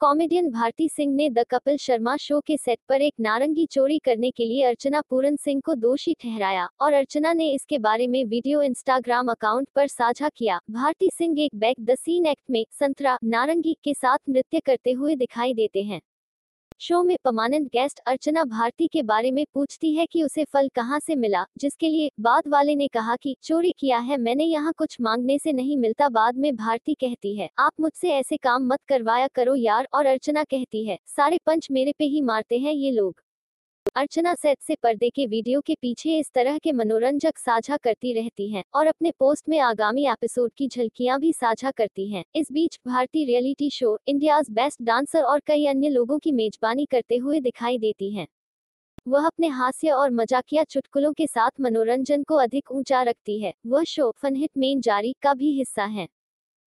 Comedian Bharti Singh ने the Kapil Sharma show के set पर एक नारंगी चोरी करने के लिए अर्चना पूरन सिंह को दोषी ठहराया और अर्चना ने इसके बारे में वीडियो इंस्टाग्राम अकाउंट पर साझा किया। भारती सिंह एक बैक द सीन एक्ट में संतरा नारंगी के साथ नृत्य करते हुए दिखाई देते हैं। शो में परमानेंट गेस्ट अर्चना भारती के बारे में पूछती है कि उसे फल कहाँ से मिला, जिसके लिए बाद वाले ने कहा कि, चोरी किया है, मैंने यहाँ कुछ मांगने से नहीं मिलता, बाद में भारती कहती है, आप मुझसे ऐसे काम मत करवाया करो यार, और अर्चना कहती है, सारे पंच मेरे पे ही मारते हैं ये लोग। अर्चना सेट से पर्दे के वीडियो के पीछे इस तरह के मनोरंजक साझा करती रहती हैं और अपने पोस्ट में आगामी एपिसोड की झलकियाँ भी साझा करती हैं। इस बीच, भारतीय reality show, India's best dancer और कई अन्य लोगों की मेजबानी करते हुए दिखाई देती हैं। वह अपने हास्य और मजाकिया चुटकुलों के साथ मनोरंजन को अधिक ऊँचा रखती है। वह शो फनहिट मेन जारी का भी हिस्सा है।